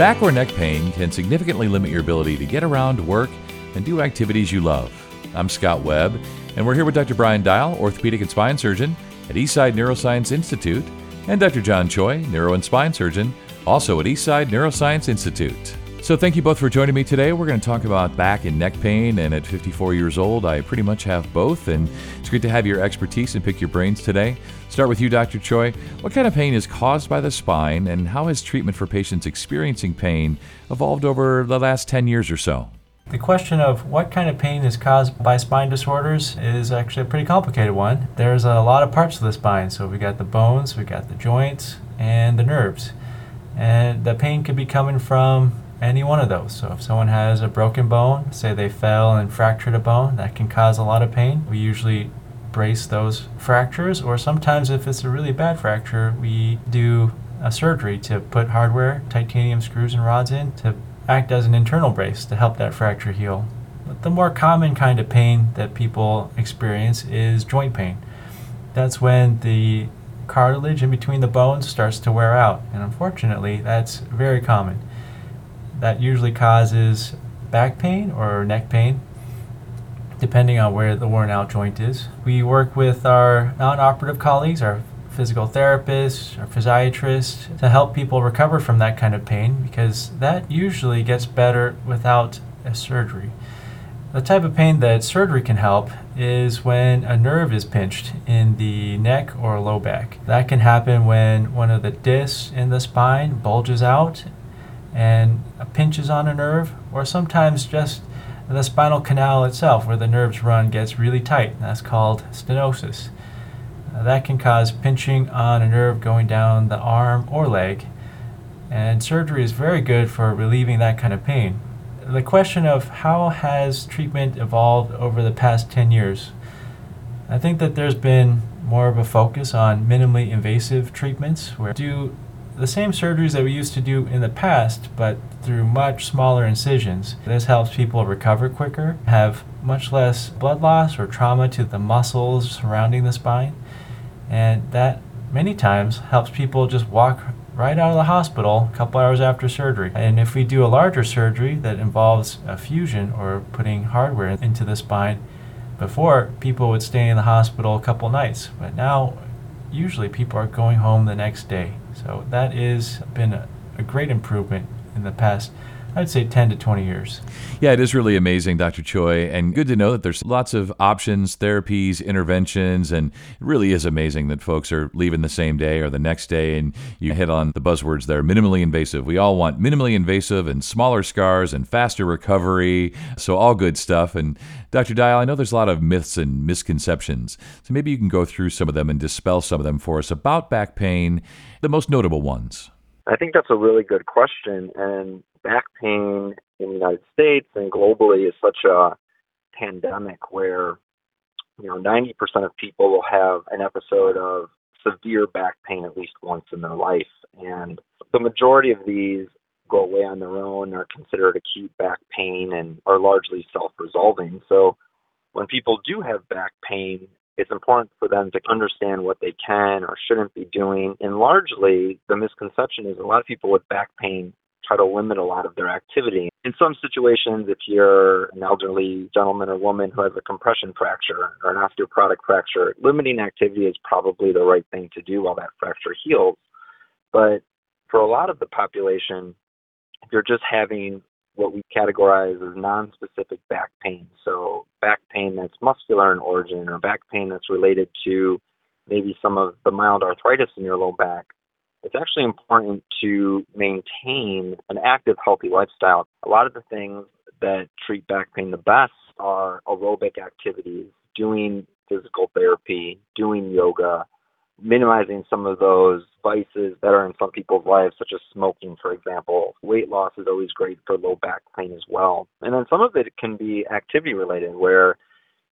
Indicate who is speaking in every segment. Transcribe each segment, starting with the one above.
Speaker 1: Back or neck pain can significantly limit your ability to get around, work, and do activities you love. I'm Scott Webb, and we're here with Dr. Brian Dial, orthopedic and spine surgeon at Eastside Neuroscience Institute, and Dr. John Choi, neuro and spine surgeon, also at Eastside Neuroscience Institute. So, thank you both for joining me today. We're going to talk about back and neck pain, and at 54 years old, I pretty much have both, and it's great to have your expertise and pick your brains today. Start with you, Dr. Choi. What kind of pain is caused by the spine, and how has treatment for patients experiencing pain evolved over the last 10 years or so?
Speaker 2: The question of what kind of pain is caused by spine disorders is actually a pretty complicated one. There's a lot of parts of the spine. So we got the bones, we got the joints, and the nerves. And the pain could be coming from any one of those. So if someone has a broken bone, say they fell and fractured a bone, that can cause a lot of pain. We usually brace those fractures, or sometimes if it's a really bad fracture, we do a surgery to put hardware, titanium screws and rods in to act as an internal brace to help that fracture heal. But the more common kind of pain that people experience is joint pain. That's when the cartilage in between the bones starts to wear out, and unfortunately, that's very common that usually causes back pain or neck pain, depending on where the worn out joint is. We work with our non operative colleagues, our physical therapists, our physiatrists, to help people recover from that kind of pain because that usually gets better without a surgery. The type of pain that surgery can help is when a nerve is pinched in the neck or low back. That can happen when one of the discs in the spine bulges out and pinches on a nerve, or sometimes just the spinal canal itself, where the nerves run, gets really tight. That's called stenosis. Uh, that can cause pinching on a nerve going down the arm or leg, and surgery is very good for relieving that kind of pain. The question of how has treatment evolved over the past 10 years? I think that there's been more of a focus on minimally invasive treatments where do the same surgeries that we used to do in the past, but through much smaller incisions. This helps people recover quicker, have much less blood loss or trauma to the muscles surrounding the spine, and that many times helps people just walk right out of the hospital a couple hours after surgery. And if we do a larger surgery that involves a fusion or putting hardware into the spine, before people would stay in the hospital a couple nights, but now usually people are going home the next day. So that is been a, a great improvement in the past I'd say 10 to 20 years.
Speaker 1: Yeah, it is really amazing, Dr. Choi, and good to know that there's lots of options, therapies, interventions, and it really is amazing that folks are leaving the same day or the next day. And you hit on the buzzwords there minimally invasive. We all want minimally invasive and smaller scars and faster recovery. So, all good stuff. And Dr. Dial, I know there's a lot of myths and misconceptions. So, maybe you can go through some of them and dispel some of them for us about back pain, the most notable ones.
Speaker 3: I think that's a really good question. And back pain in the United States and globally is such a pandemic where, you know, 90% of people will have an episode of severe back pain at least once in their life. And the majority of these go away on their own, are considered acute back pain, and are largely self resolving. So when people do have back pain, it's important for them to understand what they can or shouldn't be doing. And largely, the misconception is a lot of people with back pain try to limit a lot of their activity. In some situations, if you're an elderly gentleman or woman who has a compression fracture or an osteoporotic fracture, limiting activity is probably the right thing to do while that fracture heals. But for a lot of the population, if you're just having what we categorize as non-specific back pain. So back pain that's muscular in origin or back pain that's related to maybe some of the mild arthritis in your low back. It's actually important to maintain an active, healthy lifestyle. A lot of the things that treat back pain the best are aerobic activities, doing physical therapy, doing yoga, minimizing some of those vices that are in some people's lives, such as smoking, for example. Weight loss is always great for low back pain as well. And then some of it can be activity related, where,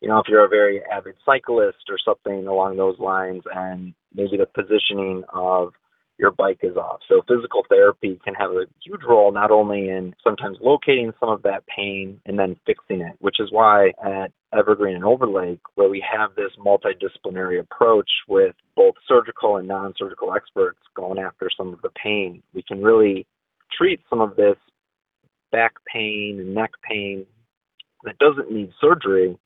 Speaker 3: you know, if you're a very avid cyclist or something along those lines, and maybe the positioning of your bike is off. So physical therapy can have a huge role not only in sometimes locating some of that pain and then fixing it, which is why at Evergreen and Overlake, where we have this multidisciplinary approach with both surgical and non-surgical experts going after some of the pain, we can really treat some of this back pain and neck pain that doesn't need surgery,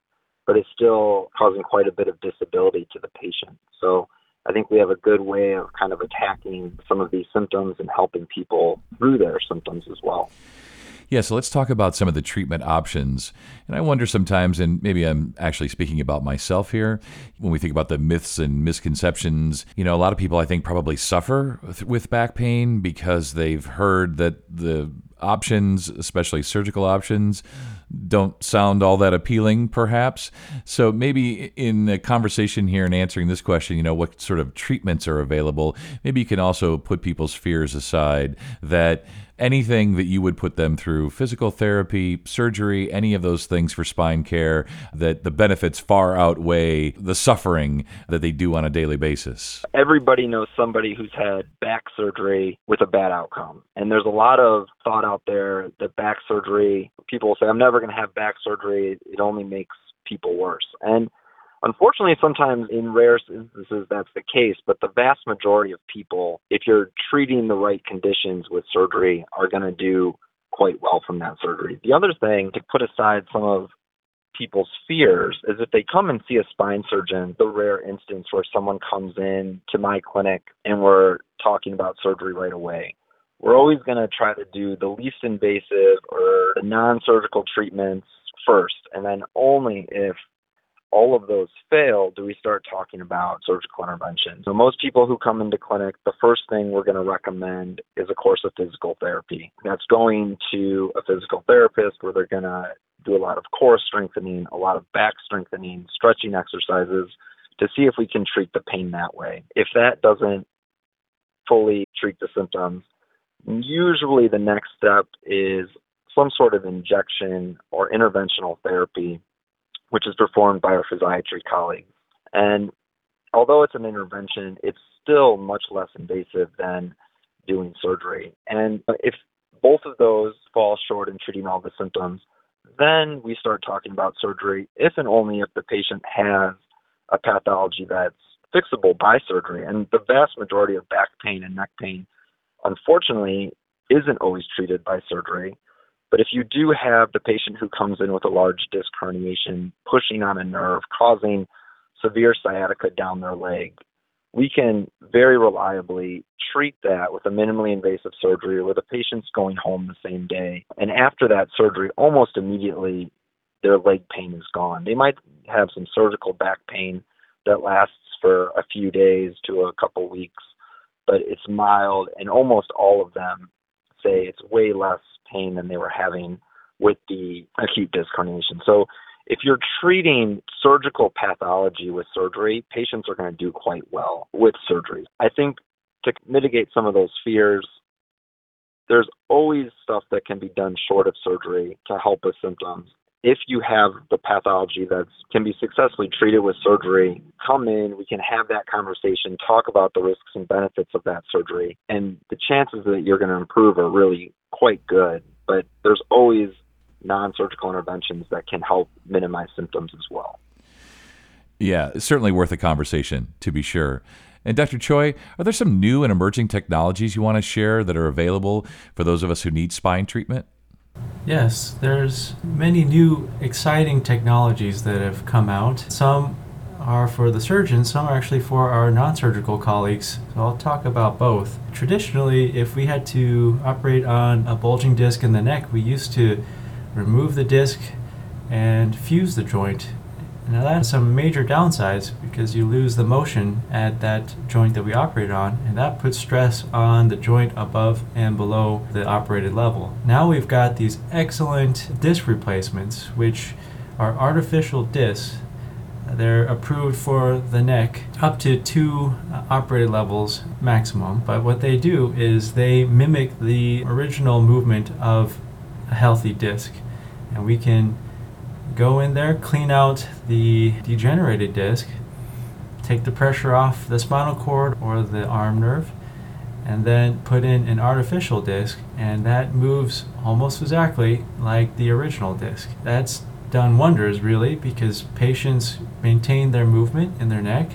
Speaker 3: but is still causing quite a bit of disability to the patient. So I think we have a good way of kind of attacking some of these symptoms and helping people through their symptoms as well.
Speaker 1: Yeah, so let's talk about some of the treatment options. And I wonder sometimes, and maybe I'm actually speaking about myself here, when we think about the myths and misconceptions, you know, a lot of people I think probably suffer with back pain because they've heard that the options, especially surgical options, don't sound all that appealing, perhaps. So maybe in the conversation here and answering this question, you know, what sort of treatments are available, maybe you can also put people's fears aside that anything that you would put them through physical therapy, surgery, any of those things for spine care, that the benefits far outweigh the suffering that they do on a daily basis.
Speaker 3: Everybody knows somebody who's had back surgery with a bad outcome. And there's a lot of thought out there that back surgery, people say, I'm never going to have back surgery. It only makes people worse. And Unfortunately, sometimes in rare instances that's the case, but the vast majority of people, if you're treating the right conditions with surgery, are going to do quite well from that surgery. The other thing to put aside some of people's fears is if they come and see a spine surgeon, the rare instance where someone comes in to my clinic and we're talking about surgery right away. We're always going to try to do the least invasive or non surgical treatments first. And then only if all of those fail, do we start talking about surgical intervention? So, most people who come into clinic, the first thing we're going to recommend is a course of physical therapy. That's going to a physical therapist where they're going to do a lot of core strengthening, a lot of back strengthening, stretching exercises to see if we can treat the pain that way. If that doesn't fully treat the symptoms, usually the next step is some sort of injection or interventional therapy which is performed by our physiatry colleagues. And although it's an intervention, it's still much less invasive than doing surgery. And if both of those fall short in treating all the symptoms, then we start talking about surgery if and only if the patient has a pathology that's fixable by surgery. And the vast majority of back pain and neck pain, unfortunately, isn't always treated by surgery. But if you do have the patient who comes in with a large disc herniation pushing on a nerve, causing severe sciatica down their leg, we can very reliably treat that with a minimally invasive surgery where the patient's going home the same day. And after that surgery, almost immediately, their leg pain is gone. They might have some surgical back pain that lasts for a few days to a couple weeks, but it's mild, and almost all of them say it's way less pain than they were having with the acute disc herniation. So if you're treating surgical pathology with surgery, patients are going to do quite well with surgery. I think to mitigate some of those fears, there's always stuff that can be done short of surgery to help with symptoms. If you have the pathology that can be successfully treated with surgery, come in, we can have that conversation, talk about the risks and benefits of that surgery, and the chances that you're going to improve are really quite good, but there's always non surgical interventions that can help minimize symptoms as well.
Speaker 1: Yeah, it's certainly worth a conversation, to be sure. And Dr. Choi, are there some new and emerging technologies you want to share that are available for those of us who need spine treatment?
Speaker 2: Yes, there's many new exciting technologies that have come out. Some are for the surgeons, some are actually for our non surgical colleagues. So I'll talk about both. Traditionally, if we had to operate on a bulging disc in the neck, we used to remove the disc and fuse the joint. Now that has some major downsides because you lose the motion at that joint that we operate on, and that puts stress on the joint above and below the operated level. Now we've got these excellent disc replacements, which are artificial discs they're approved for the neck up to two operated levels maximum. But what they do is they mimic the original movement of a healthy disc. And we can go in there, clean out the degenerated disc, take the pressure off the spinal cord or the arm nerve, and then put in an artificial disc. And that moves almost exactly like the original disc. That's done wonders really because patients maintain their movement in their neck.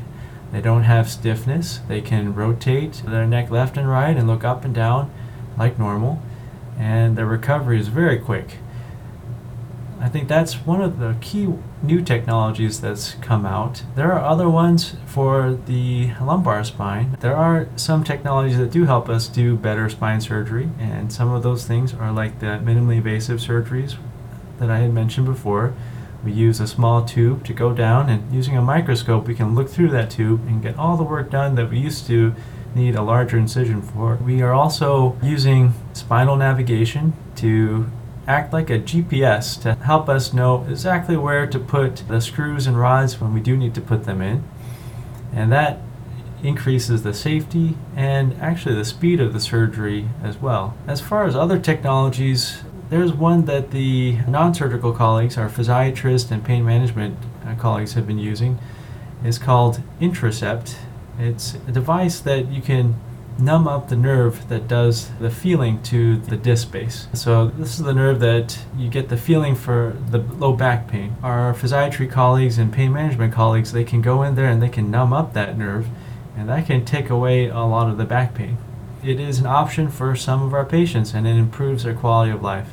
Speaker 2: They don't have stiffness. They can rotate their neck left and right and look up and down like normal. and their recovery is very quick. I think that's one of the key new technologies that's come out. There are other ones for the lumbar spine. There are some technologies that do help us do better spine surgery, and some of those things are like the minimally invasive surgeries that I had mentioned before. We use a small tube to go down, and using a microscope, we can look through that tube and get all the work done that we used to need a larger incision for. We are also using spinal navigation to act like a GPS to help us know exactly where to put the screws and rods when we do need to put them in. And that increases the safety and actually the speed of the surgery as well. As far as other technologies, there's one that the non surgical colleagues, our physiatrist and pain management uh, colleagues, have been using. It's called Intracept. It's a device that you can numb up the nerve that does the feeling to the disc base. So this is the nerve that you get the feeling for the low back pain. Our physiatry colleagues and pain management colleagues, they can go in there and they can numb up that nerve and that can take away a lot of the back pain. It is an option for some of our patients and it improves their quality of life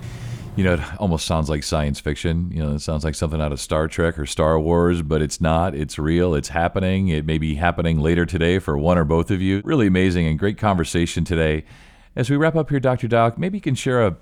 Speaker 1: you know, it almost sounds like science fiction. You know, it sounds like something out of Star Trek or Star Wars, but it's not. It's real. It's happening. It may be happening later today for one or both of you. Really amazing and great conversation today. As we wrap up here, Dr. Doc, maybe you can share a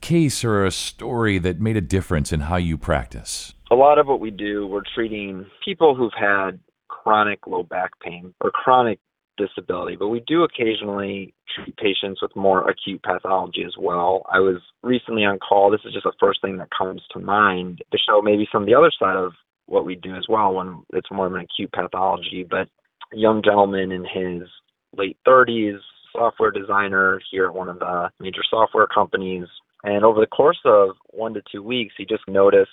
Speaker 1: case or a story that made a difference in how you practice.
Speaker 3: A lot of what we do, we're treating people who've had chronic low back pain or chronic disability, but we do occasionally treat patients with more acute pathology as well. I was recently on call. This is just the first thing that comes to mind to show maybe some of the other side of what we do as well when it's more of an acute pathology. But a young gentleman in his late 30s, software designer here at one of the major software companies. And over the course of one to two weeks, he just noticed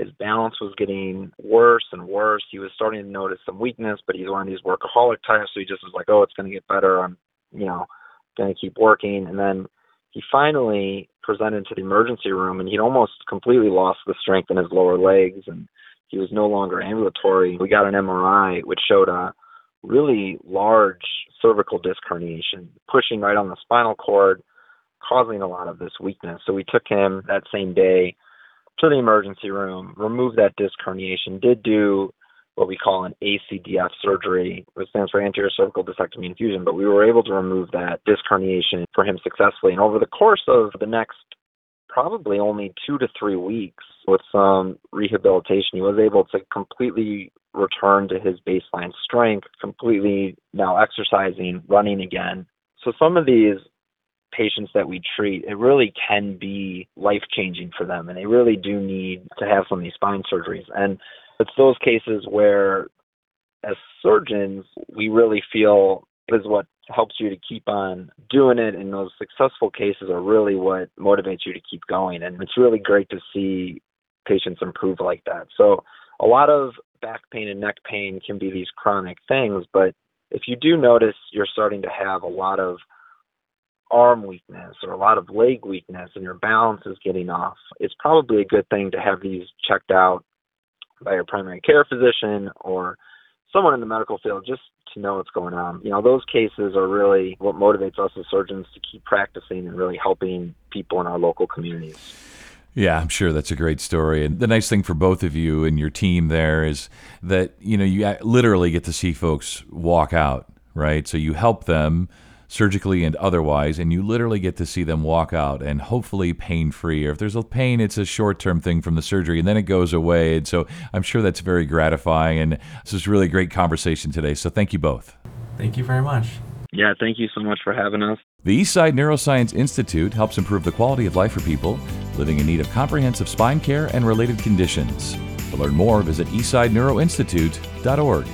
Speaker 3: his balance was getting worse and worse. He was starting to notice some weakness, but he's one of these workaholic types, so he just was like, "Oh, it's going to get better. I'm, you know, going to keep working." And then he finally presented to the emergency room, and he'd almost completely lost the strength in his lower legs, and he was no longer ambulatory. We got an MRI, which showed a really large cervical disc herniation, pushing right on the spinal cord, causing a lot of this weakness. So we took him that same day to the emergency room, removed that disc herniation, did do what we call an ACDF surgery, which stands for anterior cervical discectomy and fusion, but we were able to remove that disc herniation for him successfully. And over the course of the next probably only two to three weeks with some rehabilitation, he was able to completely return to his baseline strength, completely now exercising, running again. So some of these patients that we treat, it really can be life changing for them. And they really do need to have some of these spine surgeries. And it's those cases where, as surgeons, we really feel is what helps you to keep on doing it. And those successful cases are really what motivates you to keep going. And it's really great to see patients improve like that. So, a lot of back pain and neck pain can be these chronic things, but if you do notice you're starting to have a lot of arm weakness or a lot of leg weakness and your balance is getting off, it's probably a good thing to have these checked out by your primary care physician or someone in the medical field just to know what's going on. You know, those cases are really what motivates us as surgeons to keep practicing and really helping people in our local communities.
Speaker 1: Yeah, I'm sure that's a great story. And the nice thing for both of you and your team there is that, you know, you literally get to see folks walk out, right? So you help them surgically and otherwise, and you literally get to see them walk out and hopefully pain free. Or if there's a pain, it's a short term thing from the surgery and then it goes away. And so I'm sure that's very gratifying. And this is really great conversation today. So thank you both.
Speaker 2: Thank you very much.
Speaker 3: Yeah, thank you so much for having us.
Speaker 1: The Eastside Neuroscience Institute helps improve the quality of life for people living in need of comprehensive spine care and related conditions. To learn more, visit eastsideneuroinstitute.org.